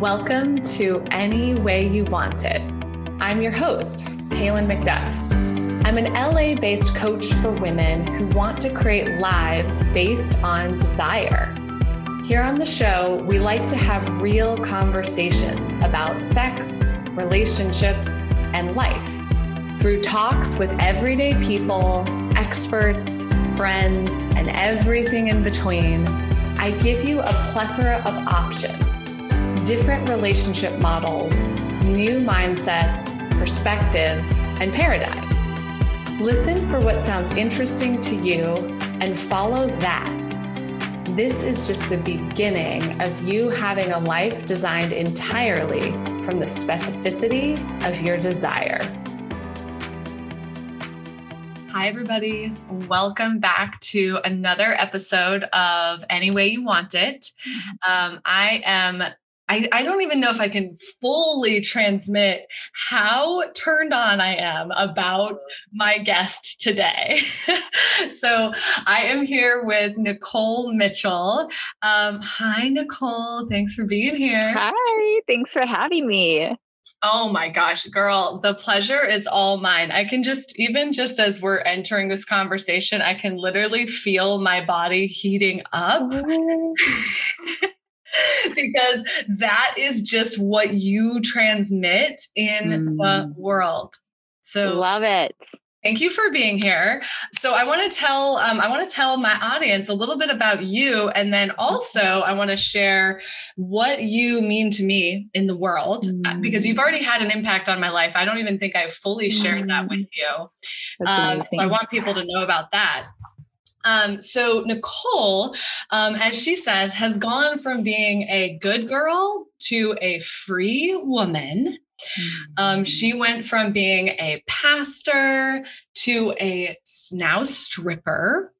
Welcome to Any Way You Want It. I'm your host, Kaylin McDuff. I'm an LA based coach for women who want to create lives based on desire. Here on the show, we like to have real conversations about sex, relationships, and life through talks with everyday people, experts, friends, and everything in between. I give you a plethora of options, different relationship models, new mindsets, perspectives, and paradigms. Listen for what sounds interesting to you and follow that. This is just the beginning of you having a life designed entirely from the specificity of your desire. Hi, everybody. Welcome back to another episode of Any Way You Want It. Um, I am. I, I don't even know if I can fully transmit how turned on I am about my guest today. so, I am here with Nicole Mitchell. Um, hi, Nicole. Thanks for being here. Hi. Thanks for having me. Oh my gosh, girl, the pleasure is all mine. I can just, even just as we're entering this conversation, I can literally feel my body heating up. because that is just what you transmit in mm. the world. So, love it. Thank you for being here. So I want to tell um, I want to tell my audience a little bit about you, and then also I want to share what you mean to me in the world mm. because you've already had an impact on my life. I don't even think I've fully shared mm. that with mm. you. Um, so I want people to know about that. Um, so Nicole, um, as she says, has gone from being a good girl to a free woman. Um, she mm. went from being a pastor to a now stripper.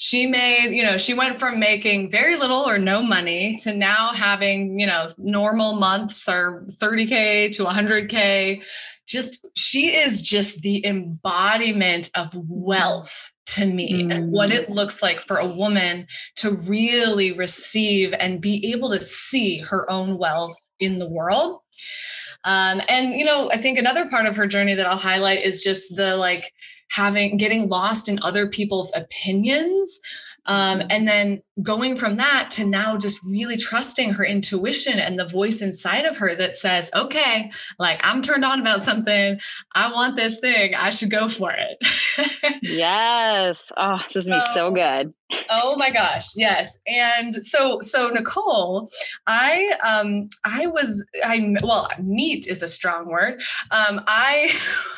She made, you know, she went from making very little or no money to now having, you know, normal months or 30K to 100K. Just, she is just the embodiment of wealth to me mm. and what it looks like for a woman to really receive and be able to see her own wealth in the world. Um, and you know, I think another part of her journey that I'll highlight is just the like having getting lost in other people's opinions um, and then going from that to now just really trusting her intuition and the voice inside of her that says, okay, like I'm turned on about something. I want this thing. I should go for it. yes. Oh, this is so, so good. Oh my gosh. Yes. And so, so Nicole, I, um, I was, I, well, meet is a strong word. Um, I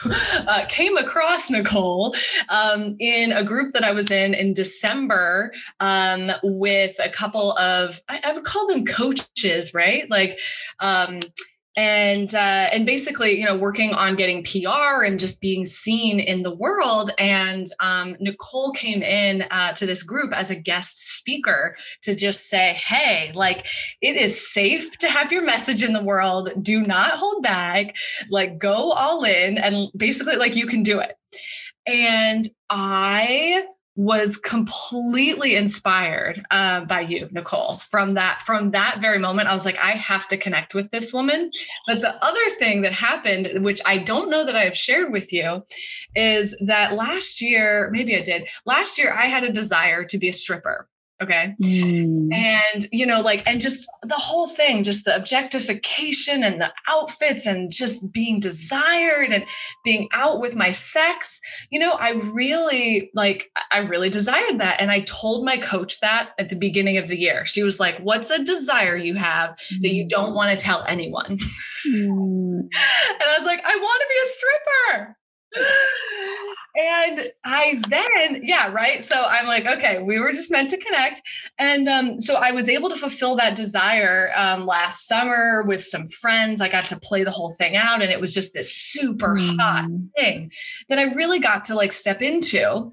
uh, came across Nicole um, in a group that I was in in December um, with a couple of I, I would call them coaches, right? Like um, and uh, and basically you know working on getting pr and just being seen in the world. And um, nicole came in uh, to this group as a guest speaker to just say hey like it is safe to have your message in the world. Do not hold back. Like go all in and basically like you can do it. And i was completely inspired uh, by you nicole from that from that very moment. I was like i have to connect with this woman. But the other thing that happened which i don't know that i have shared with you is that last year maybe i did last year i had a desire to be a stripper Okay. Mm. And, you know, like, and just the whole thing, just the objectification and the outfits and just being desired and being out with my sex, you know, I really, like, I really desired that. And I told my coach that at the beginning of the year. She was like, What's a desire you have that you don't mm. want to tell anyone? Mm. and I was like, I want to be a stripper and I then, yeah, right. So I'm like, okay, we were just meant to connect. And um, so I was able to fulfill that desire um, last summer with some friends. I got to play the whole thing out, and it was just this super mm. hot thing that I really got to like step into.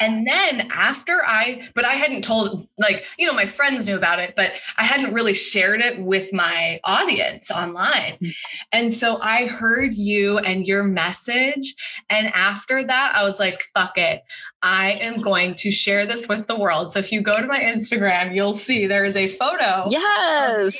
And then after I, but I hadn't told, like, you know, my friends knew about it, but I hadn't really shared it with my audience online. Mm. And so I heard you and your message. And after that, I was like, fuck it. I am going to share this with the world. So if you go to my Instagram, you'll see there is a photo. Yes.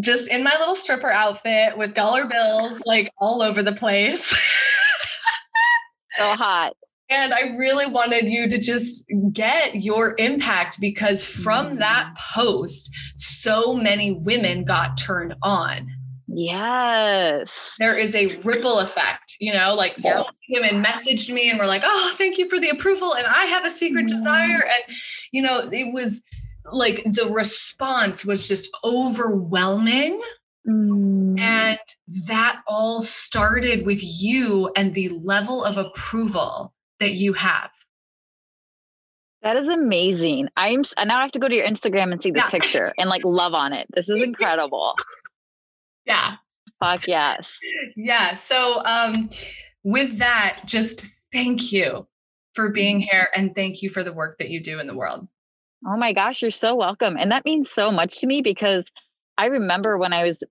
Just in my little stripper outfit with dollar bills like all over the place. so hot. And I really wanted you to just get your impact because from mm. that post, so many women got turned on. Yes. There is a ripple effect, you know, like yeah. so many women messaged me and were like, oh, thank you for the approval. And I have a secret mm. desire. And, you know, it was like the response was just overwhelming. Mm. And that all started with you and the level of approval that you have. That is amazing. I'm now I have to go to your Instagram and see this yeah. picture and like love on it. This is incredible. Yeah. Fuck yes. Yeah. So um with that, just thank you for being mm-hmm. here and thank you for the work that you do in the world. Oh my gosh, you're so welcome. And that means so much to me because I remember when I was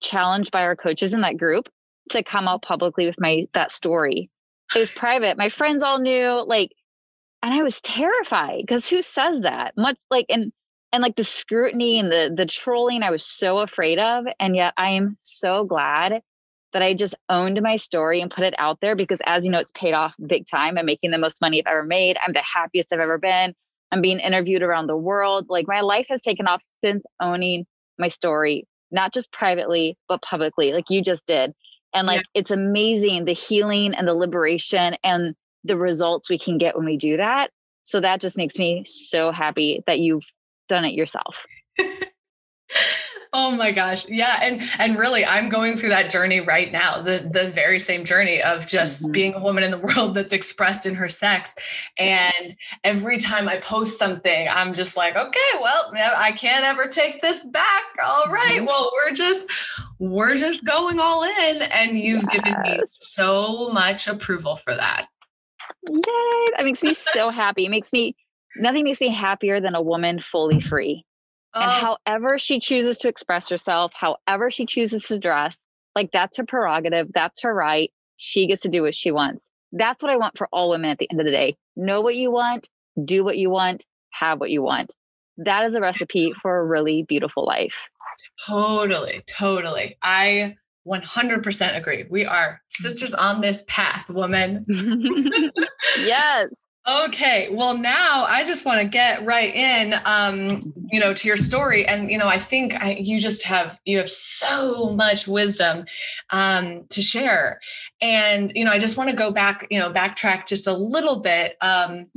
challenged by our coaches in that group to come out publicly with my that story it was private. My friends all knew, like, and I was terrified because who says that? Much like and and like the scrutiny and the the trolling I was so afraid of. And yet I am so glad that I just owned my story and put it out there because as you know, it's paid off big time. I'm making the most money I've ever made. I'm the happiest I've ever been. I'm being interviewed around the world. Like my life has taken off since owning my story, not just privately, but publicly, like you just did. And like yeah. it's amazing the healing and the liberation and the results we can get when we do that. So that just makes me so happy that you've done it yourself. oh my gosh yeah and and really i'm going through that journey right now the the very same journey of just mm-hmm. being a woman in the world that's expressed in her sex and every time i post something i'm just like okay well i can't ever take this back all right, mm-hmm. well we're just we're just going all in and you've yes. given me so much approval for that yay that makes me so happy it makes me nothing makes me happier than a woman fully free and oh. however she chooses to express herself, however she chooses to dress, like that's her prerogative, that's her right. She gets to do what she wants. That's what I want for all women at the end of the day. Know what you want, do what you want, have what you want. That is a recipe for a really beautiful life. Totally, totally. I 100% agree. We are mm-hmm. sisters on this path, woman. yes. Okay, well now I just want to get right in, um, you know, to your story, and you know, I think I, you just have you have so much wisdom um, to share, and you know, I just want to go back, you know, backtrack just a little bit um,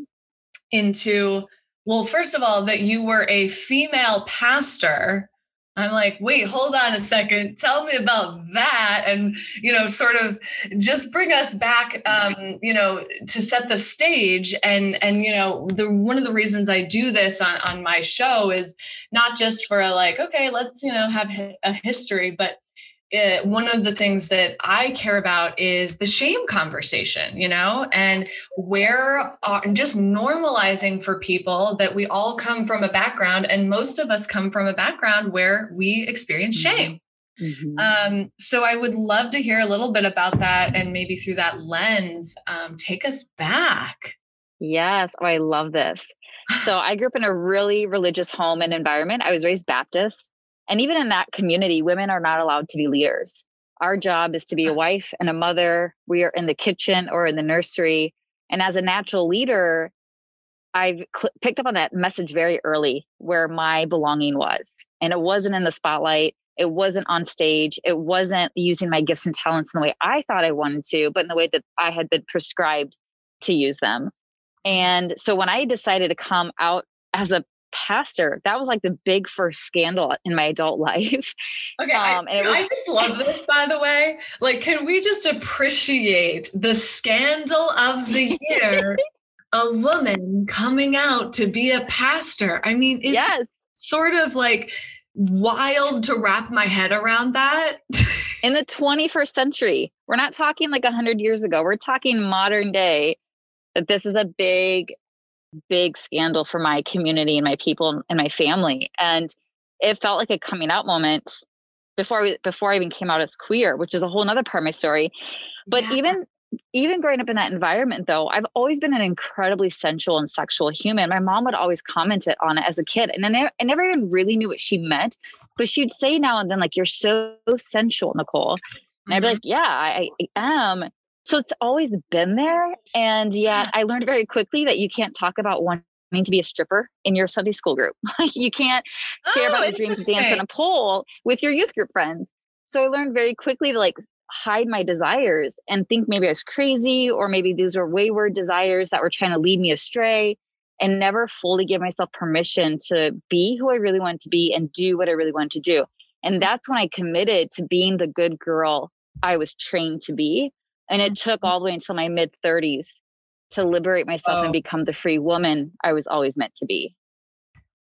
into, well, first of all, that you were a female pastor I'm like, wait, hold on a second. Tell me about that. And, you know, sort of just bring us back, um, you know, to set the stage. And, and, you know, the, one of the reasons I do this on, on my show is not just for a like, okay, let's, you know, have a history, but it, one of the things that I care about is the shame conversation, you know, and where are, just normalizing for people that we all come from a background, and most of us come from a background where we experience mm-hmm. shame. Mm-hmm. Um, so I would love to hear a little bit about that, and maybe through that lens, um, take us back. Yes, oh, I love this. So I grew up in a really religious home and environment. I was raised Baptist. And even in that community, women are not allowed to be leaders. Our job is to be a wife and a mother. We are in the kitchen or in the nursery. And as a natural leader, I've cl- picked up on that message very early where my belonging was. And it wasn't in the spotlight. It wasn't on stage. It wasn't using my gifts and talents in the way I thought I wanted to, but in the way that I had been prescribed to use them. And so when I decided to come out as a pastor. That was like the big first scandal in my adult life. Okay. Um, I, was- I just love this, by the way. Like, can we just appreciate the scandal of the year? a woman coming out to be a pastor. I mean, it's yes. sort of like wild to wrap my head around that. in the 21st century, we're not talking like 100 years ago, we're talking modern day that this is a big big scandal for my community and my people and my family. And it felt like a coming out moment before we, before I even came out as queer, which is a whole nother part of my story. But yeah. even even growing up in that environment though, I've always been an incredibly sensual and sexual human. My mom would always comment it on it as a kid. And I never, I never even really knew what she meant, but she'd say now and then, like, you're so sensual, Nicole. And I'd be mm-hmm. like, yeah, I, I am. So it's always been there. And yet I learned very quickly that you can't talk about wanting to be a stripper in your Sunday school group. you can't share oh, about your dreams to dance on a pole with your youth group friends. So I learned very quickly to like hide my desires and think maybe I was crazy or maybe these were wayward desires that were trying to lead me astray and never fully give myself permission to be who I really wanted to be and do what I really wanted to do. And that's when I committed to being the good girl I was trained to be and it took mm-hmm. all the way until my mid 30s to liberate myself oh. and become the free woman I was always meant to be.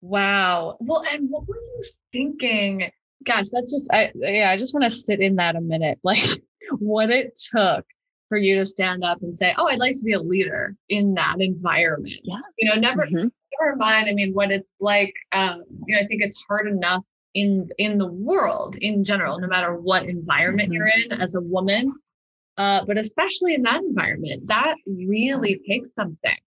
Wow. Well, and what were you thinking? Gosh, that's just I yeah, I just want to sit in that a minute. Like what it took for you to stand up and say, "Oh, I'd like to be a leader in that environment." Yeah. You know, never mm-hmm. never mind. I mean, what it's like um, you know, I think it's hard enough in in the world in general, no matter what environment mm-hmm. you're in as a woman, uh, but especially in that environment, that really takes something.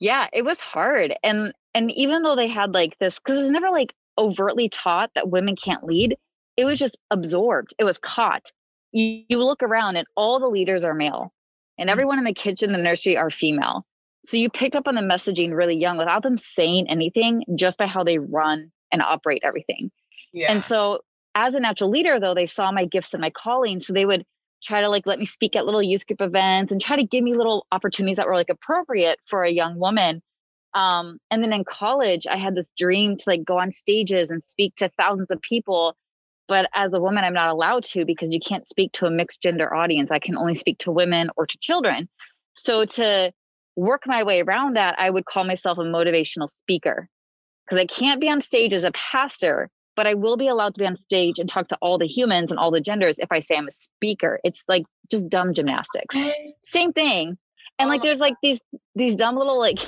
Yeah, it was hard. And and even though they had like this, because it was never like overtly taught that women can't lead, it was just absorbed. It was caught. You, you look around and all the leaders are male, and mm. everyone in the kitchen, the nursery are female. So you picked up on the messaging really young without them saying anything, just by how they run and operate everything. Yeah. And so as a natural leader, though, they saw my gifts and my calling. So they would try to like let me speak at little youth group events and try to give me little opportunities that were like appropriate for a young woman. Um, and then in college i had this dream to like go on stages and speak to thousands of people but as a woman i'm not allowed to because you can't speak to a mixed gender audience. I can only speak to women or to children. So to work my way around that i would call myself a motivational speaker because i can't be on stage as a pastor but I will be allowed to be on stage and talk to all the humans and all the genders if I say I'm a speaker. It's like just dumb gymnastics. Same thing. And oh like there's like these these dumb little like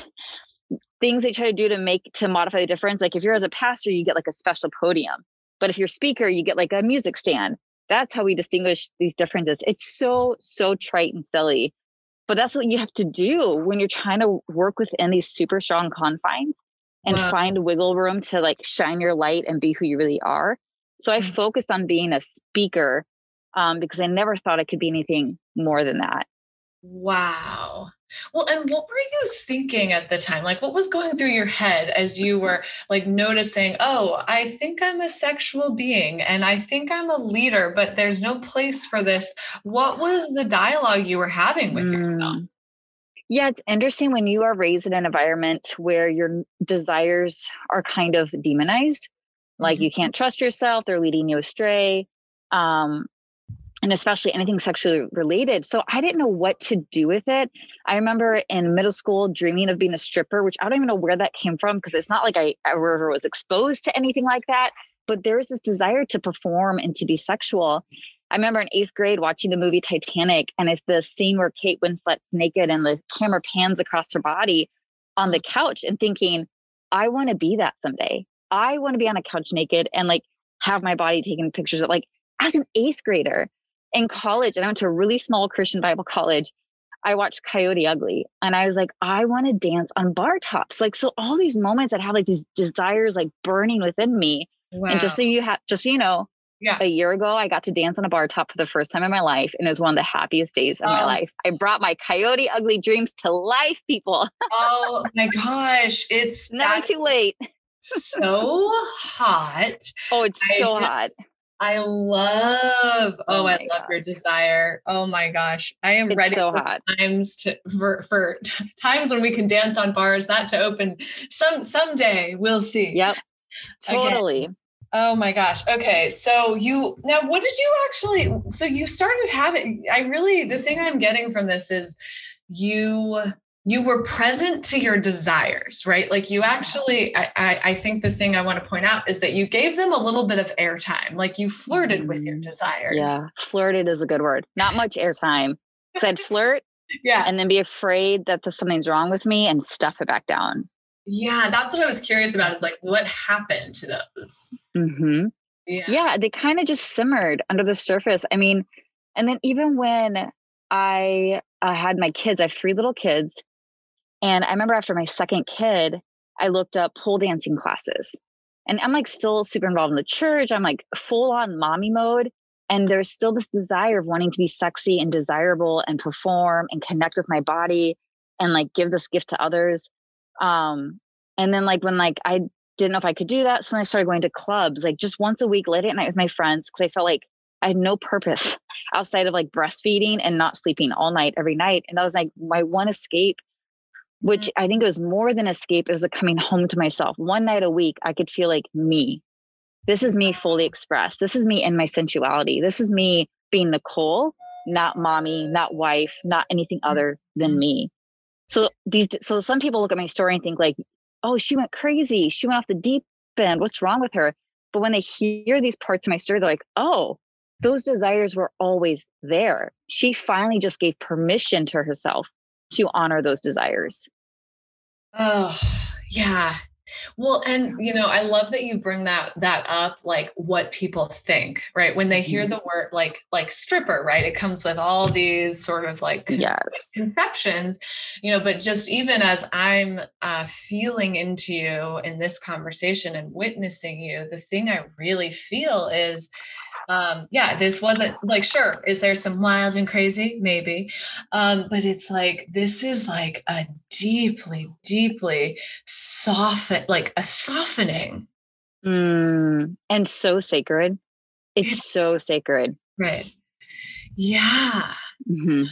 things they try to do to make to modify the difference. Like if you're as a pastor, you get like a special podium. But if you're speaker, you get like a music stand. That's how we distinguish these differences. It's so, so trite and silly. But that's what you have to do when you're trying to work within these super strong confines and wow. find wiggle room to like shine your light and be who you really are. So I mm-hmm. focused on being a speaker um, because I never thought I could be anything more than that. Wow. Well, and what were you thinking at the time? Like, what was going through your head as you were like noticing, oh, I think I'm a sexual being and I think I'm a leader, but there's no place for this? What was the dialogue you were having with mm. yourself? Yeah, it's interesting when you are raised in an environment where your desires are kind of demonized. Like mm-hmm. you can't trust yourself, they're leading you astray. Um, and especially anything sexually related. So I didn't know what to do with it. I remember in middle school dreaming of being a stripper, which I don't even know where that came from because it's not like I ever was exposed to anything like that. But there was this desire to perform and to be sexual. I remember in eighth grade watching the movie Titanic, and it's the scene where Kate Winslet's naked and the camera pans across her body on the couch and thinking, I want to be that someday. I want to be on a couch naked and like have my body taken pictures of like as an eighth grader in college. And I went to a really small Christian Bible college. I watched Coyote Ugly and I was like, I want to dance on bar tops. Like, so all these moments that have like these desires like burning within me. Wow. And just so you have, just so you know, yeah. A year ago, I got to dance on a bar top for the first time in my life, and it was one of the happiest days of oh. my life. I brought my coyote ugly dreams to life, people. oh my gosh. It's never too late. so hot. Oh, it's I so just, hot. I love, oh, oh I love gosh. your desire. Oh my gosh. I am it's ready so for hot. times to for, for times when we can dance on bars, not to open some someday. We'll see. Yep. Totally. Again. Oh my gosh. Okay. So you now what did you actually so you started having I really the thing I'm getting from this is you you were present to your desires, right? Like you actually, I, I, I think the thing I want to point out is that you gave them a little bit of airtime, like you flirted with your mm, desires. Yeah, flirted is a good word. Not much airtime. Said flirt, Yeah. And then be afraid that the, something's wrong with me and stuff it back down. Yeah, that's what I was curious about. Is like what happened to those? Mm-hmm. Yeah. yeah, they kind of just simmered under the surface. I mean, and then even when I uh, had my kids, I have three little kids, and I remember after my second kid, I looked up pole dancing classes, and I'm like still super involved in the church. I'm like full on mommy mode, and there's still this desire of wanting to be sexy and desirable and perform and connect with my body and like give this gift to others um, and then like when like I didn't know if I could do that, so then I started going to clubs like just once a week, late at night with my friends, because I felt like I had no purpose outside of like breastfeeding and not sleeping all night every night. And that was like my one escape, which mm-hmm. I think it was more than escape. It was like coming home to myself. One night a week, I could feel like me. This is me fully expressed. This is me in my sensuality. This is me being Nicole, not mommy, not wife, not anything other than mm-hmm. me. So these so some people look at my story and think like, oh, she went crazy. She went off the deep end. What's wrong with her? But when they hear these parts of my story, they're like, oh, those desires were always there. She finally just gave permission to herself to honor those desires. Oh, yeah. Well, and you know, I love that you bring that that up, like what people think, right? When they hear mm-hmm. the word like like stripper, right? It comes with all these sort of like yes. conceptions, you know. But just even as I'm uh, feeling into you in this conversation and witnessing you, the thing I really feel is um yeah this wasn't like sure is there some wild and crazy? Maybe. Um but it's like this is like a deeply deeply soften like a softening. Mm, and so sacred. It's so sacred. Right. Yeah. Mm-hmm.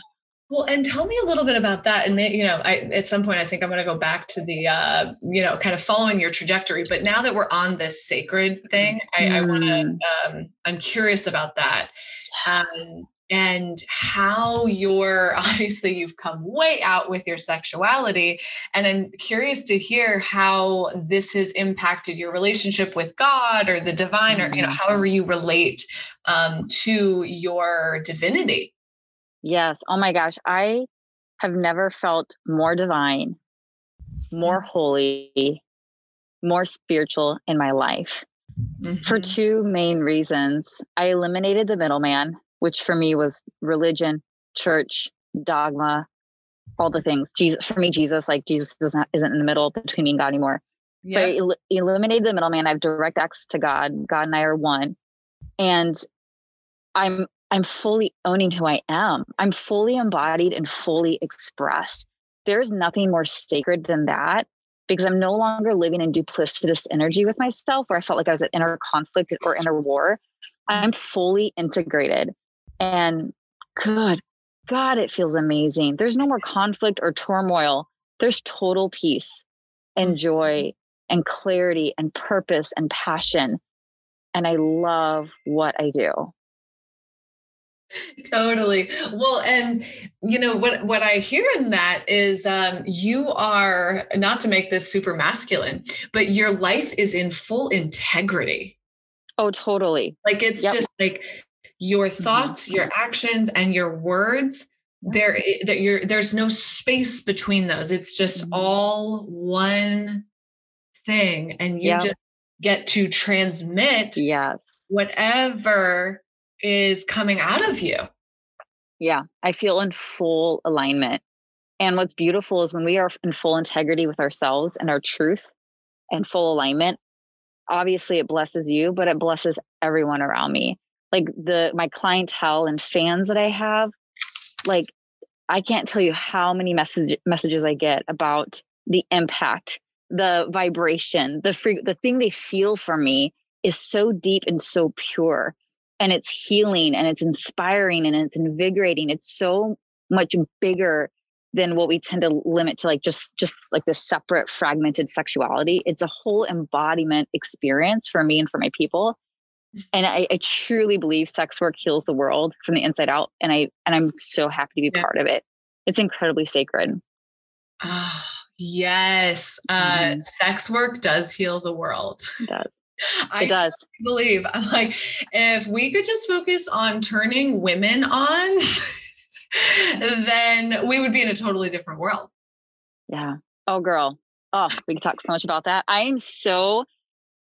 Well, and tell me a little bit about that. And you know, I, at some point, I think I'm going to go back to the, uh, you know, kind of following your trajectory. But now that we're on this sacred thing, I, mm. I want to. Um, I'm curious about that, um, and how you're obviously you've come way out with your sexuality, and I'm curious to hear how this has impacted your relationship with God or the divine, or you know, mm. however you relate um, to your divinity. Yes. Oh my gosh. I have never felt more divine, more mm. holy, more spiritual in my life mm-hmm. for two main reasons. I eliminated the middleman, which for me was religion, church, dogma, all the things. Jesus, for me, Jesus, like Jesus doesn't isn't in the middle between me and God anymore. Yeah. So I el- eliminated the middleman. I have direct access to God. God and I are one. And I'm I'm fully owning who I am. I'm fully embodied and fully expressed. There's nothing more sacred than that because I'm no longer living in duplicitous energy with myself where I felt like I was at inner conflict or inner war. I'm fully integrated. And good God, it feels amazing. There's no more conflict or turmoil. There's total peace and joy and clarity and purpose and passion. And I love what I do totally well and you know what what i hear in that is um you are not to make this super masculine but your life is in full integrity oh totally like it's yep. just like your mm-hmm. thoughts mm-hmm. your actions and your words there that you're there's no space between those it's just mm-hmm. all one thing and you yep. just get to transmit yes whatever is coming out of you. Yeah, I feel in full alignment. And what's beautiful is when we are in full integrity with ourselves and our truth and full alignment, obviously it blesses you, but it blesses everyone around me. Like the my clientele and fans that I have, like I can't tell you how many message, messages I get about the impact, the vibration, the free, the thing they feel for me is so deep and so pure and it's healing and it's inspiring and it's invigorating. It's so much bigger than what we tend to limit to like just just like this separate fragmented sexuality. It's a whole embodiment experience for me and for my people. And I, I truly believe sex work heals the world from the inside out and i and i'm so happy to be yeah. part of it. It's incredibly sacred. Oh, yes. Uh, mm-hmm. sex work does heal the world. It does I does. believe. I'm like, if we could just focus on turning women on, then we would be in a totally different world. Yeah. Oh, girl. Oh, we can talk so much about that. I am so,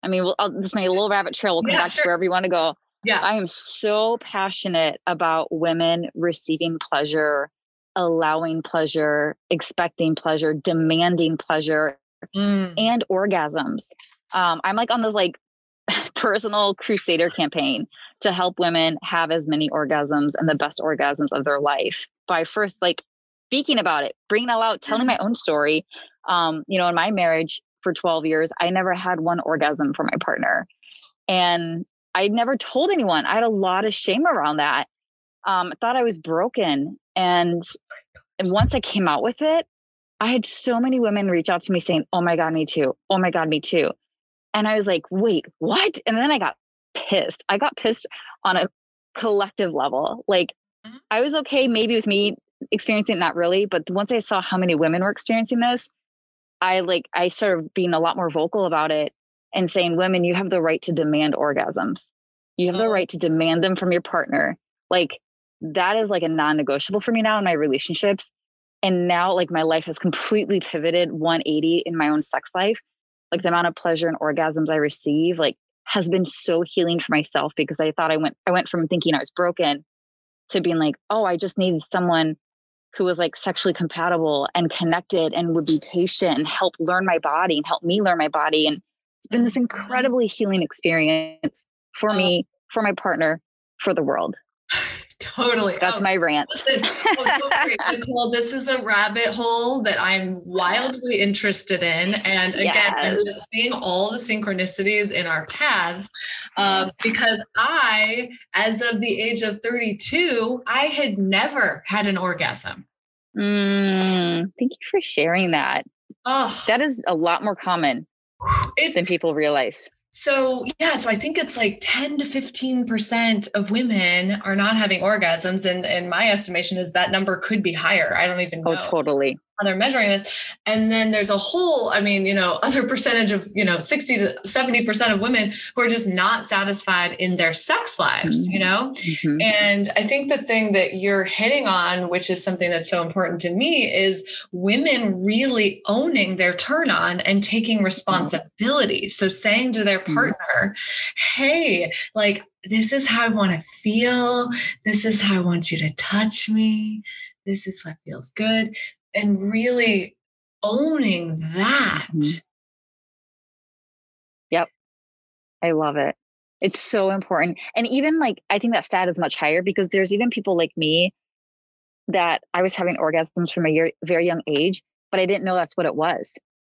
I mean, we'll, I'll, this may a little rabbit trail. We'll come yeah, back sure. to wherever you want to go. Yeah. I am so passionate about women receiving pleasure, allowing pleasure, expecting pleasure, demanding pleasure, mm. and orgasms. Um, I'm like on this like personal crusader campaign to help women have as many orgasms and the best orgasms of their life by first like speaking about it, bringing it out, telling my own story. Um, you know, in my marriage for 12 years, I never had one orgasm for my partner. And I never told anyone. I had a lot of shame around that. Um, I thought I was broken. And, and once I came out with it, I had so many women reach out to me saying, Oh my God, me too. Oh my God, me too. And I was like, Wait, what? And then I got pissed. I got pissed on a collective level. Like, mm-hmm. I was okay maybe with me experiencing it, not really. But once I saw how many women were experiencing this, I like, I started being a lot more vocal about it and saying, Women, you have the right to demand orgasms. You have the oh. right to demand them from your partner. Like, that is like a non negotiable for me now in my relationships. And now, like, my life has completely pivoted 180 in my own sex life. Like, the amount of pleasure and orgasms I receive, like, has been so healing for myself because I thought I went, I went from thinking I was broken to being like, oh, I just needed someone who was like sexually compatible and connected and would be patient and help learn my body and help me learn my body. And it's been this mm-hmm. incredibly healing experience for me, for my partner, for the world. Totally. That's oh, my rant. Listen, oh, Nicole, this is a rabbit hole that I'm wildly interested in. And again, yes. I'm just seeing all the synchronicities in our paths um, because I, as of the age of 32, I had never had an orgasm. Mm, thank you for sharing that. Oh, that is a lot more common it's, than people realize. So, yeah, so I think it's like 10 to 15% of women are not having orgasms. And, and my estimation is that number could be higher. I don't even oh, know. Oh, totally how they're measuring this. And then there's a whole, I mean, you know, other percentage of, you know, 60 to 70% of women who are just not satisfied in their sex lives, mm-hmm. you know? Mm-hmm. And I think the thing that you're hitting on, which is something that's so important to me, is women really owning their turn on and taking responsibility. So saying to their mm-hmm. partner, hey, like, this is how I want to feel. This is how I want you to touch me. This is what feels good and really owning that. Mm-hmm. Yep. I love it. It's so important. And even like, I think that stat is much higher because there's even people like me that I was having orgasms from a very young age, but I didn't know that's what it was.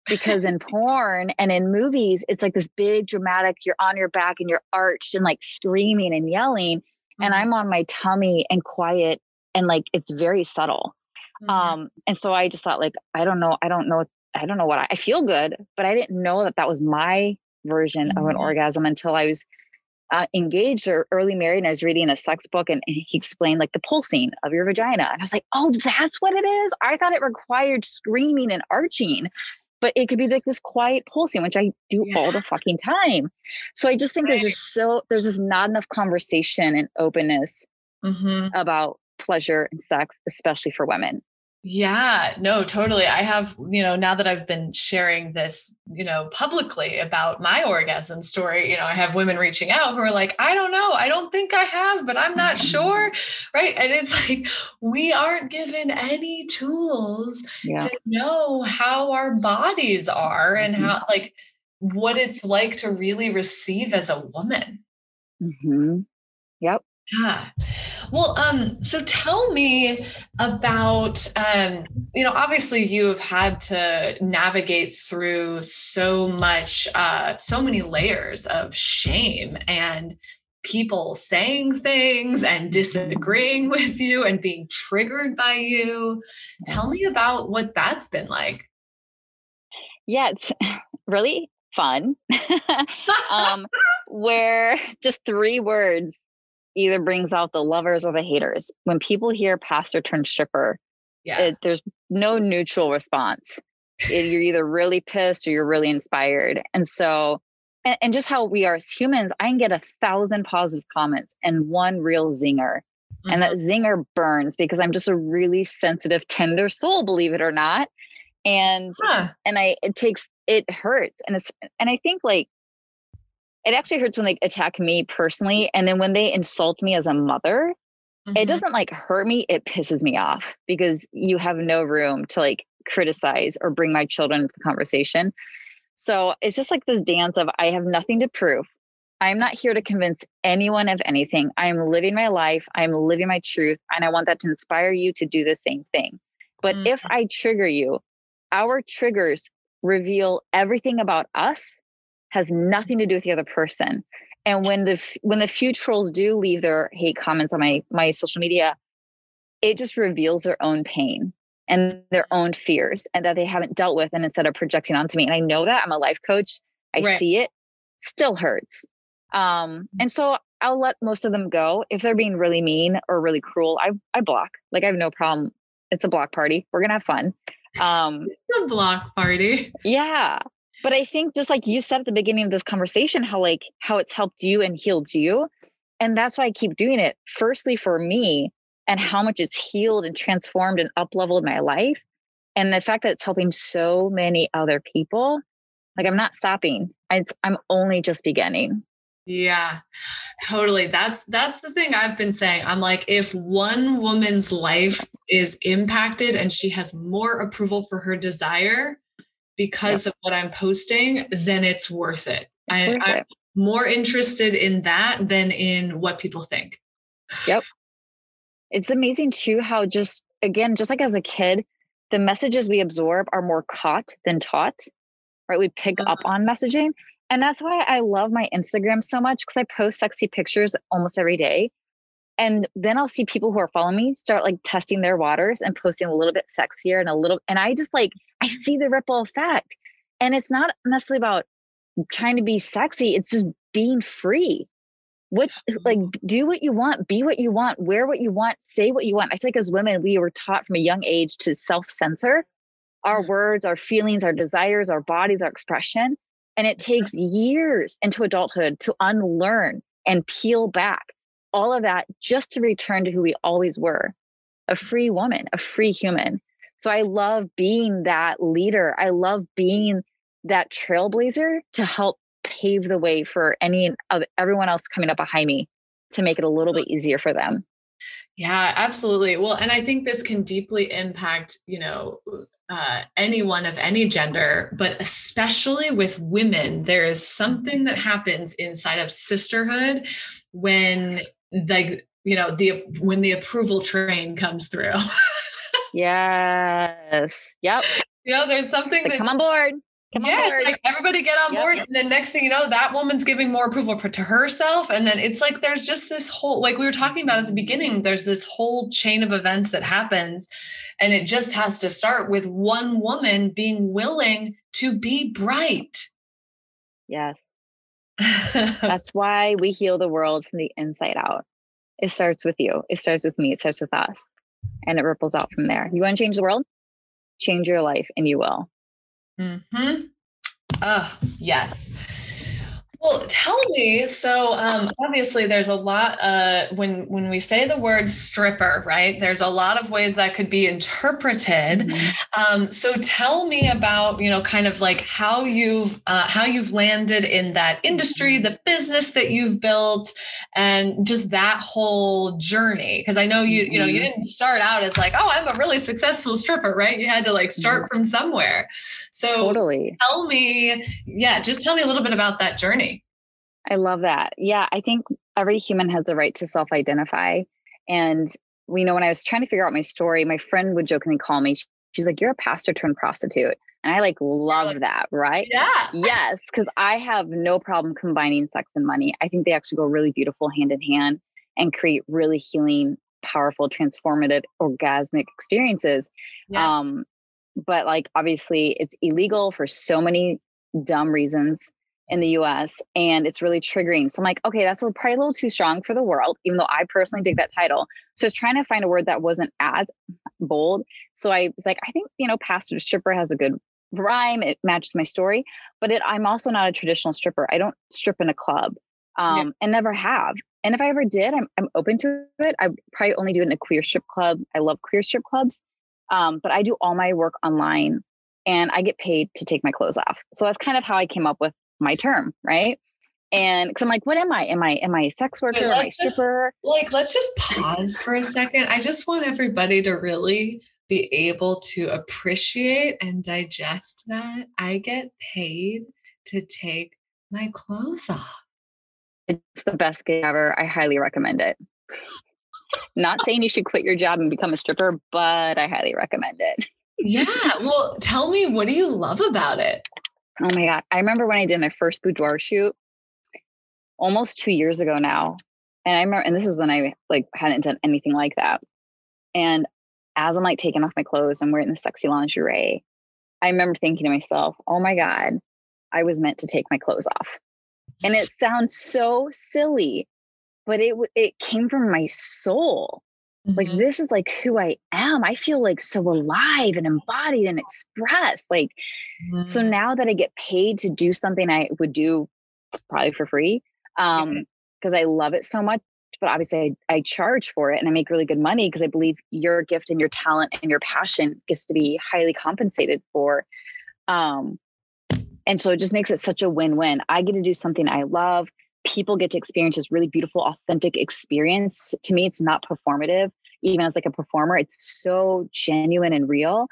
Because in porn and in movies, it's like this big dramatic, you're on your back and you're arched and like screaming and yelling. Mm-hmm. And I'm on my tummy and quiet and like it's very subtle. Mm-hmm. Um, and so I just thought, like, I don't know, I don't know, I don't know what I, I feel good, but I didn't know that that was my version mm-hmm. of an mm-hmm. orgasm until I was uh, engaged or early married and I was reading a sex book and, and, he explained like the pulsing of your vagina. And I was like, oh, that's what it is. I thought it required screaming and arching, but it could be like this quiet pulsing, which I do yeah. all the fucking time. So I just think right. there's just so, there's just not enough conversation and openness mm-hmm. about pleasure and sex, especially for women. Yeah, no, totally. I have, you know, now that I've been sharing this, you know, publicly about my orgasm story, you know, I have women reaching out who are like, I don't know, I don't think I have, but I'm not sure. Right. And it's like, we aren't given any tools yeah. to know how our bodies are and mm-hmm. how, like, what it's like to really receive as a woman. Mm-hmm. Yep. Yeah. Well, um, so tell me about, um, you know, obviously you have had to navigate through so much, uh, so many layers of shame and people saying things and disagreeing with you and being triggered by you. Tell me about what that's been like. Yeah, it's really fun. um, where just three words either brings out the lovers or the haters. When people hear pastor turned stripper, yeah. It, there's no neutral response. It, you're either really pissed or you're really inspired. And so, and, and, just how we are as humans, I can get a thousand positive comments and one real zinger. Mm-hmm. And that mm-hmm. zinger burns because I'm just a really sensitive, tender soul, believe it or not. And huh. and I it takes it hurts. And it's and I think like it actually hurts when they attack me personally. And then when they insult me as a mother, mm-hmm. it doesn't like hurt me, it pisses me off because you have no room to like criticize or bring my children into the conversation. So it's just like this dance of I have nothing to prove. I'm not here to convince anyone of anything. I'm living my life. I'm living my truth. And I want that to inspire you to do the same thing. But mm-hmm. if I trigger you, our triggers reveal everything about us, has nothing to do with the other person. And when the when the few trolls do leave their hate comments on my my social media, it just reveals their own pain and their own fears and that they haven't dealt with and instead of projecting onto me. And I know that I'm a life coach. I right. see it, still hurts. Um, mm. and so I'll let most of them go. If they're being really mean or really cruel, I I block. Like I have no problem. It's a block party. We're gonna have fun. Um it's a block party. Yeah. But I think just like you said at the beginning of this conversation, how like how it's helped you and healed you. And that's why I keep doing it. Firstly, for me, and how much it's healed and transformed and up leveled my life. And the fact that it's helping so many other people, like I'm not stopping. I, I'm only just beginning. Yeah, totally. That's that's the thing I've been saying. I'm like, if one woman's life is impacted and she has more approval for her desire because yep. of what I'm posting, then it's worth it. It's I, worth I'm it. more interested in that than in what people think. Yep. It's amazing too how just again, just like as a kid, the messages we absorb are more caught than taught. Right? We pick uh-huh. up on messaging. And that's why I love my Instagram so much because I post sexy pictures almost every day. And then I'll see people who are following me start like testing their waters and posting a little bit sexier and a little, and I just like, I see the ripple effect. And it's not necessarily about trying to be sexy, it's just being free. What like do what you want be what you want wear what you want say what you want. I think as women we were taught from a young age to self-censor our mm-hmm. words our feelings our desires our bodies our expression. And it takes years into adulthood to unlearn and peel back all of that just to return to who we always were a free woman a free human so i love being that leader i love being that trailblazer to help pave the way for any of everyone else coming up behind me to make it a little bit easier for them. Yeah, absolutely. Well, and I think this can deeply impact, you know, uh, anyone of any gender, but especially with women, there is something that happens inside of sisterhood when like you know the when the approval train comes through. yes. Yep. You know, there's something that come on board. Come yeah, on like everybody get on yep. board. And then next thing you know, that woman's giving more approval for, to herself. And then it's like there's just this whole, like we were talking about at the beginning, there's this whole chain of events that happens. And it just has to start with one woman being willing to be bright. Yes. That's why we heal the world from the inside out. It starts with you, it starts with me, it starts with us, and it ripples out from there. You want to change the world? Change your life, and you will. Mm hmm. Oh yes. Well, tell me. So, um, obviously, there's a lot. Uh, when when we say the word stripper, right? There's a lot of ways that could be interpreted. Mm-hmm. Um, so, tell me about you know, kind of like how you've uh, how you've landed in that industry, mm-hmm. the business that you've built, and just that whole journey. Because I know you you know you mm-hmm. didn't start out as like, oh, I'm a really successful stripper, right? You had to like start mm-hmm. from somewhere. So, totally. Tell me, yeah, just tell me a little bit about that journey. I love that. Yeah, I think every human has the right to self identify. And we know when I was trying to figure out my story, my friend would jokingly call me, she's like, You're a pastor turned prostitute. And I like love that, right? Yeah. Yes, because I have no problem combining sex and money. I think they actually go really beautiful hand in hand and create really healing, powerful, transformative, orgasmic experiences. Yeah. Um, but like obviously it's illegal for so many dumb reasons in the US and it's really triggering. So I'm like, okay, that's probably a little too strong for the world, even though I personally dig that title. So I was trying to find a word that wasn't as bold. So I was like, I think, you know, pastor stripper has a good rhyme. It matches my story, but it, I'm also not a traditional stripper. I don't strip in a club um, yeah. and never have. And if I ever did, I'm, I'm open to it. I probably only do it in a queer strip club. I love queer strip clubs. Um, but I do all my work online and I get paid to take my clothes off. So that's kind of how I came up with my term, right? And because I'm like, what am I? Am I am I a sex worker? Am I stripper? Like, let's just pause for a second. I just want everybody to really be able to appreciate and digest that I get paid to take my clothes off. It's the best gig ever. I highly recommend it. Not saying you should quit your job and become a stripper, but I highly recommend it. Yeah. Well, tell me, what do you love about it? Oh my God. I remember when I did my first boudoir shoot almost two years ago now. And I remember, and this is when I like hadn't done anything like that. And as I'm like taking off my clothes and wearing the sexy lingerie, I remember thinking to myself, oh my God, I was meant to take my clothes off. And it sounds so silly, but it it came from my soul. Mm-hmm. Like this is like who I am. I feel like so alive and embodied and expressed. Like mm-hmm. so now that I get paid to do something I would do probably for free, um, because I love it so much. But obviously, I, I charge for it and I make really good money because I believe your gift and your talent and your passion gets to be highly compensated for. Um, and so it just makes it such a win win. I get to do something I love. People get to experience this really beautiful, authentic experience. To me, it's not performative. Even as like a performer, it's so genuine and real.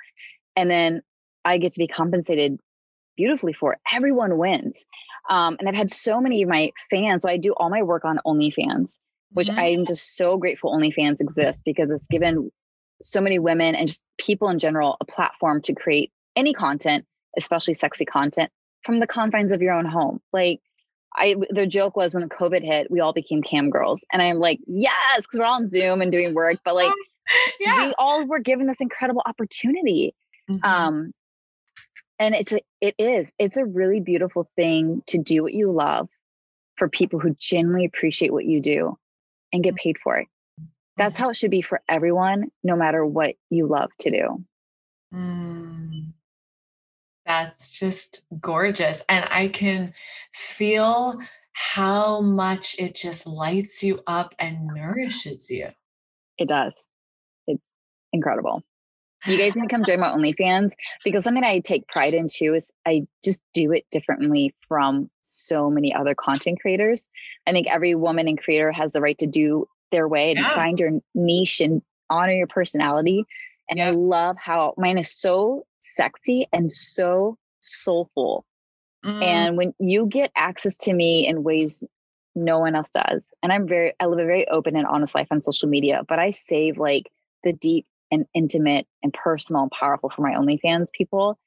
And then I get to be compensated beautifully for it. Everyone wins. Um, and I've had so many of my fans. So I do all my work on OnlyFans, which mm-hmm. I'm just so grateful OnlyFans exists because it's given so many women and just people in general a platform to create any content, especially sexy content, from the confines of your own home. Like I the joke was when the COVID hit, we all became cam girls. And I'm like, yes, because we're all on Zoom and doing work, but like yeah. we all were given this incredible opportunity. Mm-hmm. Um and it's a, it is it's a really beautiful thing to do what you love for people who genuinely appreciate what you do and get paid for it that's mm-hmm. how it should be for everyone no matter what you love to do mm. That's just gorgeous and i can feel how much it just lights you up and nourishes you it does it's incredible you guys need to come join my OnlyFans because something I take pride in too is I just do it differently from so many other content creators. I think every woman and creator has the right to do their way and yeah. find your niche and honor your personality. And yeah. I love how mine is so sexy and so soulful. Mm. And when you get access to me in ways no one else does, and I'm very, I live a very open and honest life on social media, but I save like the deep and intimate and personal and powerful for my OnlyFans people.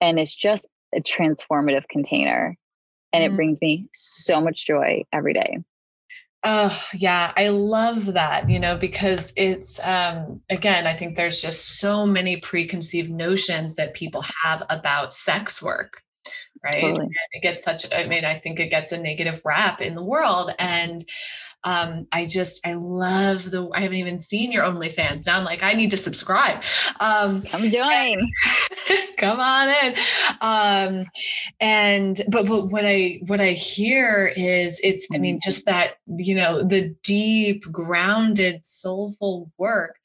And it's just a transformative container. And mm. it brings me so much joy every day. Oh, yeah, I love that, you know, because it's um again, I think there's just so many preconceived notions that people have about sex work right totally. it gets such i mean i think it gets a negative rap in the world and um, I just I love the I haven't even seen your OnlyFans. Now I'm like, I need to subscribe. Um come join. come on in. Um and but but what I what I hear is it's I mean just that, you know, the deep, grounded, soulful work,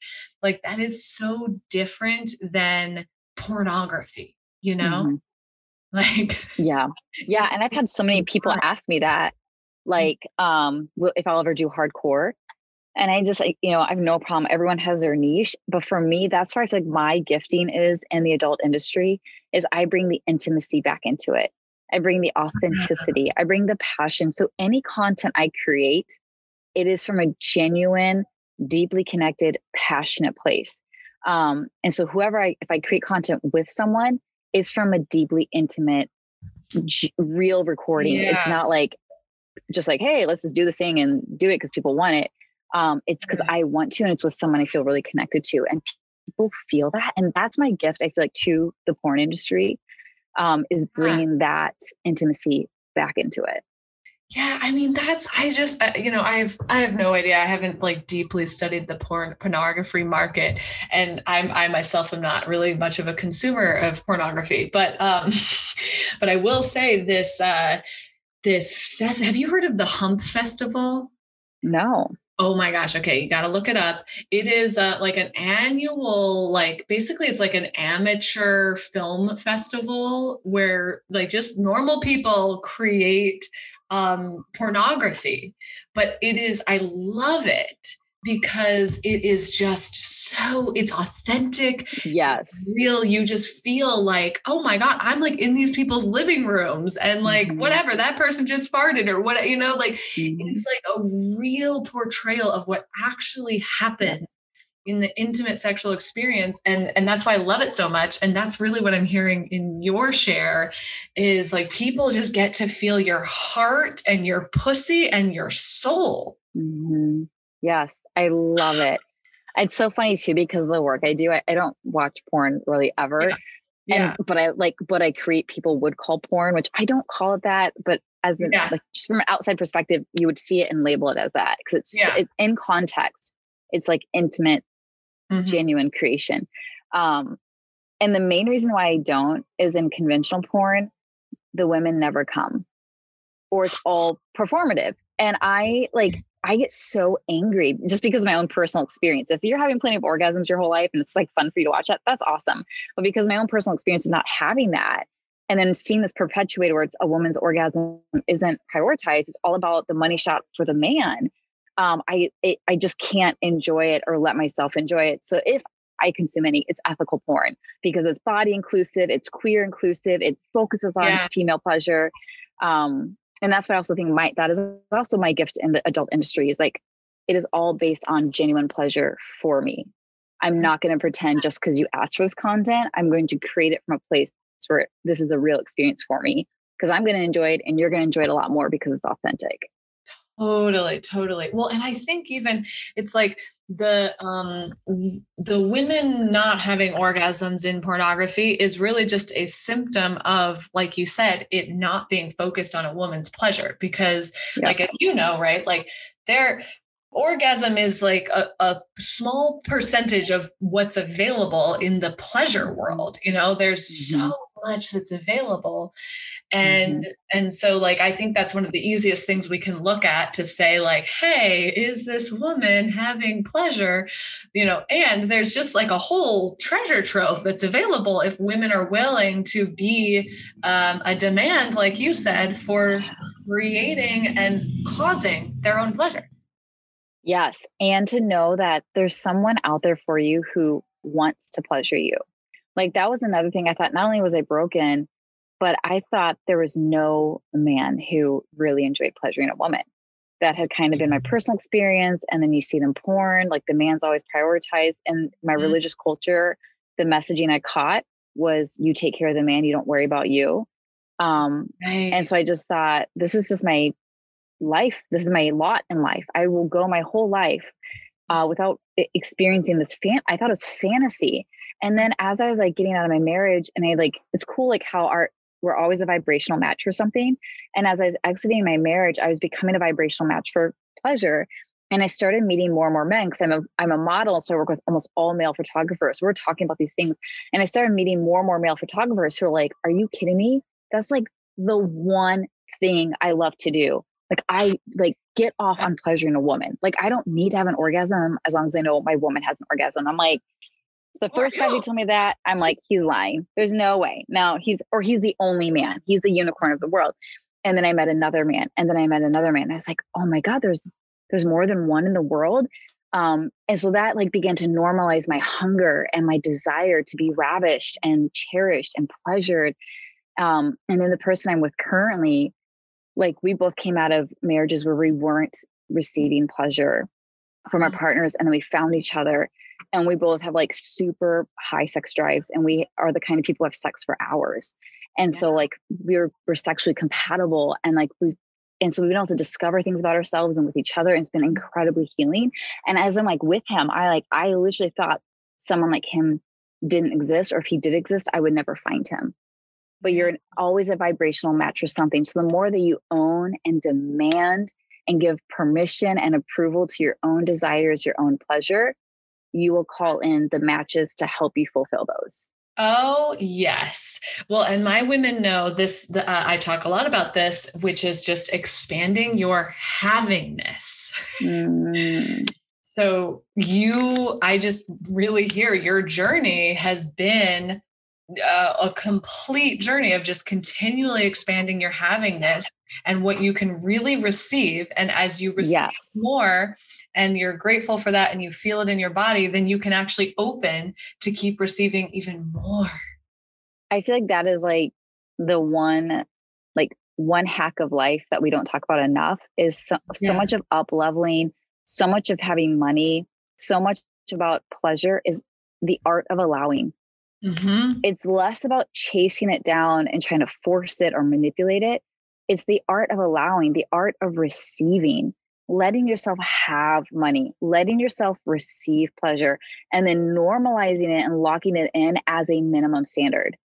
like that is so different than pornography, you know? Mm-hmm. Like yeah. Yeah. And I've had so many people ask me that Mm. like um if I'll ever do hardcore. And I just like, you know, I have no problem. Everyone has their niche. But for me, that's where I feel like my gifting is in the adult industry is I bring the intimacy back into it. I bring the authenticity. I bring the passion. So any content I create, it is from a genuine, deeply connected, passionate place. Um, and so whoever I, if I create content with someone, is from a deeply intimate, g- real recording. Yeah. It's not like just like, hey, let's just do this thing and do it because people want it. Um, it's because I want to, and it's with someone I feel really connected to, and people feel that, and that's my gift. I feel like to the porn industry um, is bringing that intimacy back into it. Yeah, I mean that's I just you know I've I have no idea. I haven't like deeply studied the porn pornography market, and I'm I myself am not really much of a consumer of pornography. But um, but I will say this uh, this fest. Have you heard of the Hump Festival? No. Oh my gosh. Okay. You got to look it up. It is uh, like an annual, like basically it's like an amateur film festival where like just normal people create um, pornography. But it is, I love it because it is just so it's authentic yes real you just feel like oh my god i'm like in these people's living rooms and like mm-hmm. whatever that person just farted or what you know like mm-hmm. it's like a real portrayal of what actually happened in the intimate sexual experience and and that's why i love it so much and that's really what i'm hearing in your share is like people just get to feel your heart and your pussy and your soul mm-hmm. Yes, I love it. It's so funny too because of the work I do. I, I don't watch porn really ever. Yeah. Yeah. And but I like what I create people would call porn, which I don't call it that, but as an yeah. like just from an outside perspective, you would see it and label it as that because it's yeah. it's in context. It's like intimate, mm-hmm. genuine creation. Um, and the main reason why I don't is in conventional porn, the women never come, or it's all performative. And I like I get so angry just because of my own personal experience. If you're having plenty of orgasms your whole life and it's like fun for you to watch that, that's awesome. But because my own personal experience of not having that and then seeing this perpetuated where it's a woman's orgasm isn't prioritized, it's all about the money shot for the man. Um, I it, I just can't enjoy it or let myself enjoy it. So if I consume any, it's ethical porn because it's body inclusive, it's queer inclusive, it focuses on yeah. female pleasure. Um, and that's why I also think my that is also my gift in the adult industry is like it is all based on genuine pleasure for me. I'm mm. not going to pretend just because you asked for this content. I'm going to create it from a place where this is a real experience for me because I'm going to enjoy it and you're going to enjoy it a lot more because it's authentic. Totally, totally. Well, and I think even it's like the um the women not having orgasms in pornography is really just a symptom of like you said it not being focused on a woman's pleasure because yeah. like if you know right like there orgasm is like a, a small percentage of what's available in the pleasure world you know there's mm-hmm. so much that's available and mm-hmm. and so like i think that's one of the easiest things we can look at to say like hey is this woman having pleasure? You know and there's just like a whole treasure trove that's available if women are willing to be um, a demand like you said for creating and causing their own pleasure. Yes and to know that there's someone out there for you who wants to pleasure you like that was another thing I thought not only was I broken, but I thought there was no man who really enjoyed pleasuring a woman. That had kind of been my personal experience. And then you see them porn, like the man's always prioritized. And my mm-hmm. religious culture, the messaging I caught was you take care of the man, you don't worry about you. Um, right. And so I just thought, this is just my life. This is my lot in life. I will go my whole life uh, without experiencing this fan. I thought it was fantasy. And then as I was like getting out of my marriage, and I like, it's cool like how our we're always a vibrational match for something. And as I was exiting my marriage, I was becoming a vibrational match for pleasure. And I started meeting more and more men because I'm a I'm a model, so I work with almost all male photographers. So we're talking about these things, and I started meeting more and more male photographers who are like, "Are you kidding me? That's like the one thing I love to do. Like I like get off on pleasuring a woman. Like I don't need to have an orgasm as long as I know my woman has an orgasm. I'm like, the first guy who told me that, I'm like, he's lying. There's no way. Now he's, or he's the only man. He's the unicorn of the world. And then I met another man, and then I met another man. I was like, oh my god, there's there's more than one in the world. Um, and so that like began to normalize my hunger and my desire to be ravished and cherished and pleasured. Um, and then the person I'm with currently, like we both came out of marriages where we weren't receiving pleasure from our mm. partners, and then we found each other and we both have like super high sex drives and we are the kind of people who have sex for hours. And yeah. so like we're we're sexually compatible and like we and so we've been able to discover things about ourselves and with each other and it's been mm-hmm. incredibly healing. And as i'm like with him i like i literally thought someone like him didn't exist or if he did exist i would never find him. But you're always a vibrational match for something so the more that you own and demand and give permission and approval to your own desires your own pleasure you will call in the matches to help you fulfill those. Oh, yes. Well, and my women know this. The, uh, I talk a lot about this, which is just expanding your havingness. Mm. So, you, I just really hear your journey has been uh, a complete journey of just continually expanding your havingness and what you can really receive. And as you receive yes. more, and you're grateful for that and you feel it in your body, then you can actually open to keep receiving even more. I feel like that is like the one, like one hack of life that we don't talk about enough is so, so much of up leveling, so much of having money, so much about pleasure is the art of allowing. Mm-hmm. It's less about chasing it down and trying to force it or manipulate it. It's the art of allowing, the art of receiving letting yourself have money, letting yourself receive pleasure, and then normalizing it and locking it in as a minimum standard.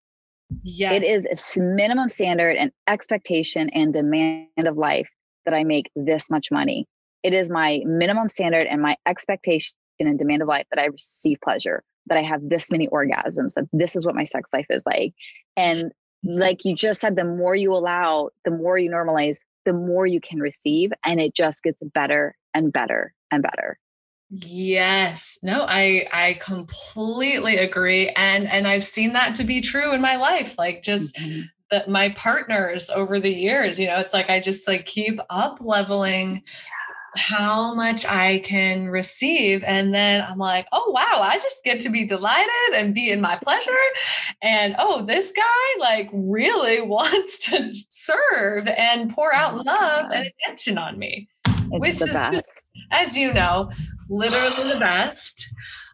Yes. It is a minimum standard and expectation and demand of life that I make this much money. It is my minimum standard and my expectation and demand of life that I receive pleasure, that I have this many orgasms, that this is what my sex life is like. And like you just said, the more you allow, the more you normalize, the more you can receive and it just gets better and better and better. Yes. No i i completely agree and and i've seen that to be true in my life like just mm-hmm. that my partners over the years you know it's like i just like keep up leveling how much I can receive. And then I'm like, oh, wow, I just get to be delighted and be in my pleasure. And oh, this guy like really wants to serve and pour out oh love and attention on me, it's which is just, as you know, literally the best.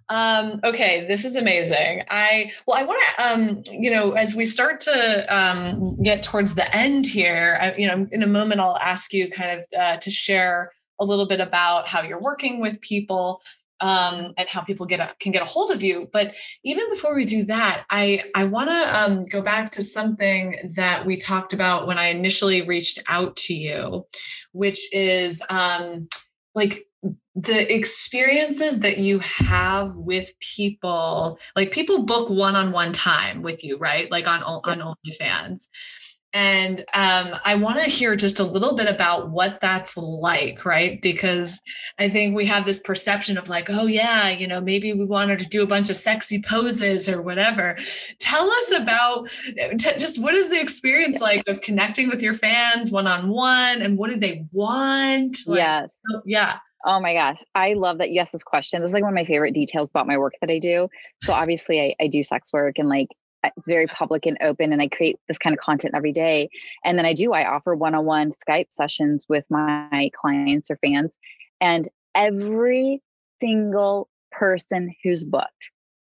Um, okay, this is amazing. I well, I want to, um, you know, as we start to um, get towards the end here, I, you know, in a moment, I'll ask you kind of uh, to share a little bit about how you're working with people um, and how people get a, can get a hold of you. But even before we do that, I I want to um, go back to something that we talked about when I initially reached out to you, which is um, like the experiences that you have with people. Like people book one-on-one time with you, right? Like on on OnlyFans. And um, I want to hear just a little bit about what that's like, right? Because I think we have this perception of like, oh, yeah, you know, maybe we wanted to do a bunch of sexy poses or whatever. Tell us about t- just what is the experience like of connecting with your fans one on one and what do they want? Like, yes. yeah. Oh my gosh. I love that you asked this question. This is like one of my favorite details about my work that I do. So obviously I, I do sex work and like it's very public and open and i create this kind of content every day and then i do i offer one-on-one skype sessions with my clients or fans and every single person who's booked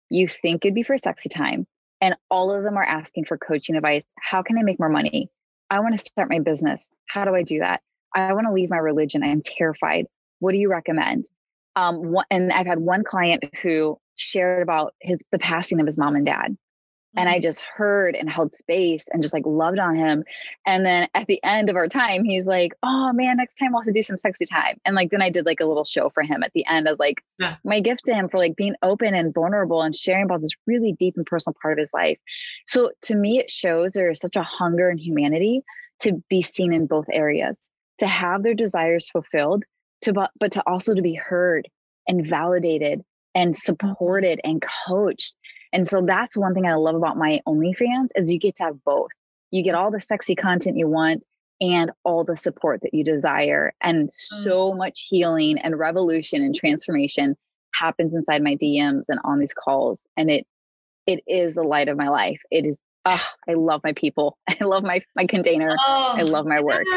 you think it'd be for sexy time and all of them are asking for coaching advice how can i make more money? I want to start my business. How do i do that? I want to leave my religion. I'm terrified. What do you recommend? Um, and i've had one client who shared about his the passing of his mom and dad and I mm-hmm. just heard and held space and just like loved on him. And then at the end of our time, he's like, Oh man, next time I'll have to do some sexy time. And like then I did like a little show for him at the end of like yeah. my gift to him for like being open and vulnerable and sharing about this really deep and personal part of his life. So to me, it shows there is such a hunger and humanity to be seen in both areas, to have their desires fulfilled, to but, but to also to be heard and validated and mm-hmm. supported and coached and so that's one thing I love about my OnlyFans is you get to have both. You get all the sexy content you want and all the support that you desire. And so mm. much healing and revolution and transformation happens inside my DMs and on these calls. And it it is the light of my life. It is oh, I love my people. I love my my container. Oh, I love my work.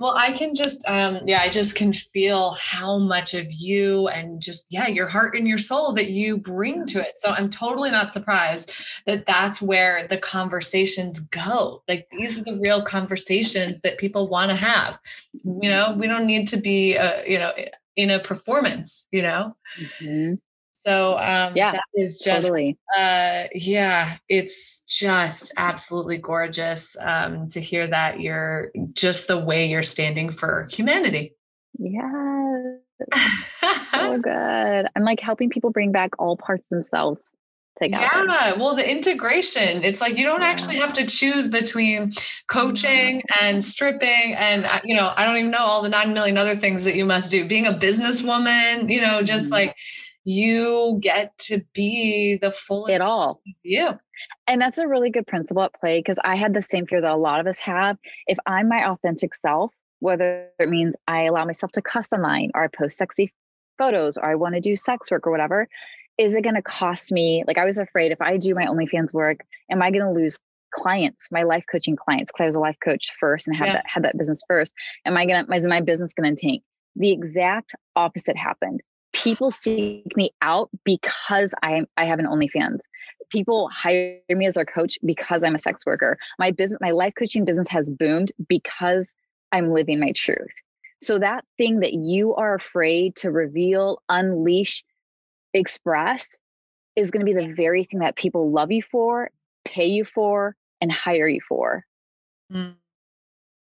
Well, I can just, um, yeah, I just can feel how much of you and just, yeah, your heart and your soul that you bring to it. So I'm totally not surprised that that's where the conversations go. Like these are the real conversations that people want to have. You know, we don't need to be, uh, you know, in a performance, you know? Mm-hmm. So um, yeah, that is just totally. uh, yeah, it's just absolutely gorgeous um, to hear that you're just the way you're standing for humanity. Yeah, so good. I'm like helping people bring back all parts themselves. together. Yeah, well, the integration, it's like you don't yeah. actually have to choose between coaching and stripping and uh, you know, I don't even know all the 9 million other things that you must do. Being a businesswoman, you know, just mm-hmm. like you get to be the fullest it all. You. And that's a really good principle at play because I had the same fear that a lot of us have. If I'm my authentic self, whether it means I allow myself to cuss online or I post sexy photos or I want to do sex work or whatever, is it going to cost me? Like I was afraid if I do my OnlyFans work, am I going to lose clients, my life coaching clients? Because I was a life coach first and had yeah. that had that business first. Am I gonna is my business gonna tank? The exact opposite happened. People seek me out because I I have an OnlyFans. People hire me as their coach because I'm a sex worker. My business, my life coaching business has boomed because I'm living my truth. So that thing that you are afraid to reveal, unleash, express is going to be the very thing that people love you for, pay you for, and hire you for. Mm.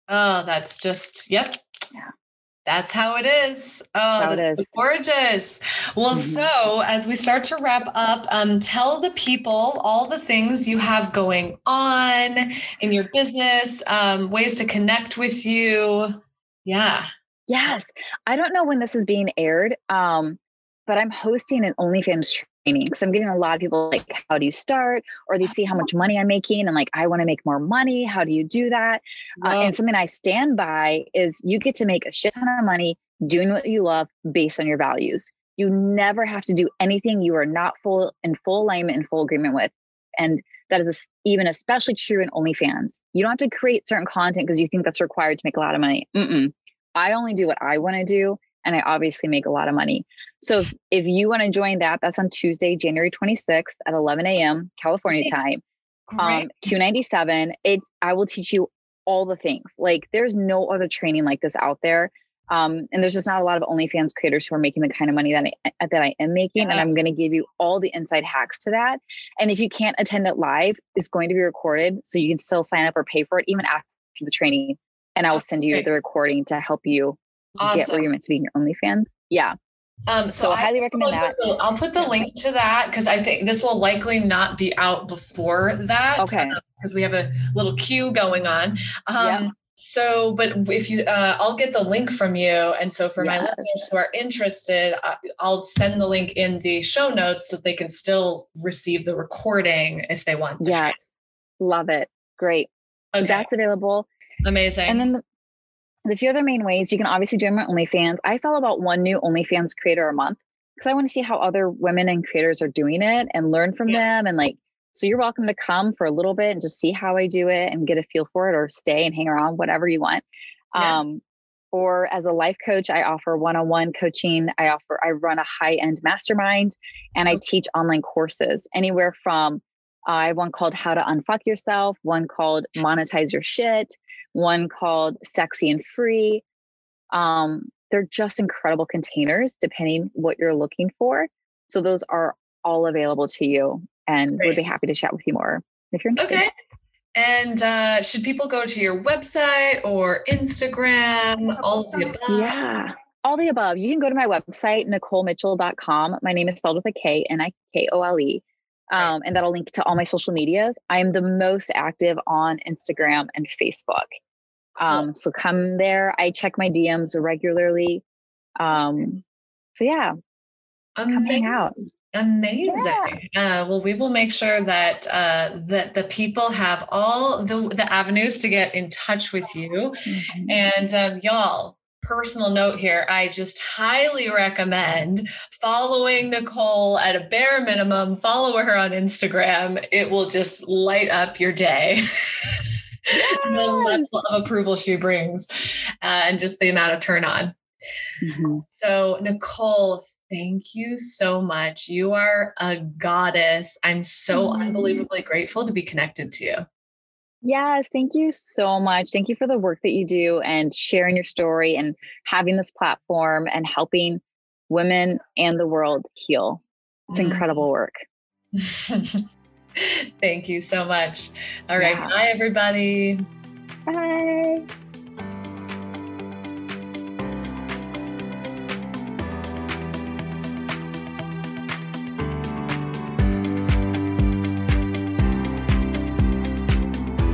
Oh, that's just, yep. Yeah. That's how it is. Oh, it is. gorgeous. Well, mm-hmm. so as we start to wrap up, um, tell the people all the things you have going on in your business, um, ways to connect with you. Yeah. Yes. I don't know when this is being aired. Um, but I'm hosting an OnlyFans because I'm getting a lot of people like, how do you start? Or they see how much money I'm making and like, I want to make more money. How do you do that? Uh, and something I stand by is you get to make a shit ton of money doing what you love based on your values. You never have to do anything you are not full in full alignment and full agreement with. And that is even especially true in OnlyFans. You don't have to create certain content because you think that's required to make a lot of money. Mm-mm. I only do what I want to do and I obviously make a lot of money. So if, if you want to join that, that's on Tuesday, January 26th at 11 a.m. California time. Um, 297. It's I will teach you all the things. Like there's no other training like this out there. Um, and there's just not a lot of OnlyFans creators who are making the kind of money that I, that I am making. Yeah. And I'm going to give you all the inside hacks to that. And if you can't attend it live, it's going to be recorded. So you can still sign up or pay for it even after the training. And I will send you the recording to help you awesome. get where you're meant to be in your OnlyFans. Yeah. Um, so, so I highly recommend that. The, I'll put the link to that because I think this will likely not be out before that. Okay. Because uh, we have a little queue going on. Um, yeah. So, but if you, uh, I'll get the link from you. And so for yes. my listeners who are interested, uh, I'll send the link in the show notes so they can still receive the recording if they want. Yes. Love it. Great. Okay. So that's available. Amazing. And then the, the few other main ways you can obviously join my OnlyFans. I follow about one new OnlyFans creator a month because I want to see how other women and creators are doing it and learn from yeah. them. And like, so you're welcome to come for a little bit and just see how I do it and get a feel for it or stay and hang around, whatever you want. Yeah. Um, or as a life coach, I offer one on one coaching. I offer, I run a high end mastermind and I teach online courses anywhere from uh, I have one called How to Unfuck Yourself, one called Monetize Your Shit, one called Sexy and Free. Um, they're just incredible containers depending what you're looking for. So those are all available to you and Great. would be happy to chat with you more if you're interested. Okay. And uh, should people go to your website or Instagram? All of the above? Yeah, all the above. You can go to my website, NikoleMitchell.com. My name is spelled with a K, N I K O L E um, and that'll link to all my social medias. I am the most active on Instagram and Facebook. Um, so come there. I check my DMs regularly. Um, so yeah, Amazing. come hang out. Amazing. Yeah. Uh, well, we will make sure that uh, that the people have all the the avenues to get in touch with you, mm-hmm. and um, y'all personal note here, I just highly recommend following Nikole at a bare minimum. Follow her on Instagram. It will just light up your day. Yes. the level of approval she brings uh, and just the amount of turn on. Mm-hmm. So, Nikole, thank you so much. You are a goddess. I'm so mm-hmm. unbelievably grateful to be connected to you. Yes, thank you so much. Thank you for the work that you do and sharing your story and having this platform and helping women and the world heal. It's mm. incredible work. Thank you so much. All right. Yeah. Bye, everybody. Bye.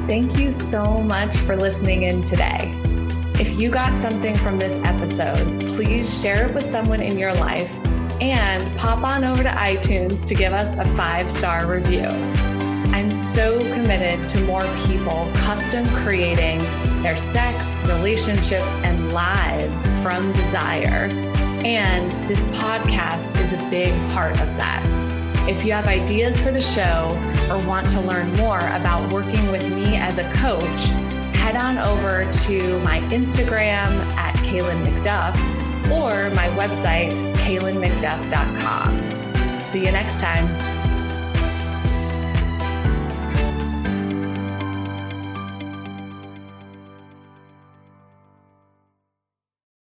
Thank you so much for listening in today. If you got something from this episode, please share it with someone in your life and pop on over to iTunes to give us a five star review. I'm so committed to more people custom creating their sex, relationships, and lives from desire. And this podcast is a big part of that. If you have ideas for the show or want to learn more about working with me as a coach, head on over to my Instagram at Kaylin McDuff or my website, kaylinmcduff.com. See you next time.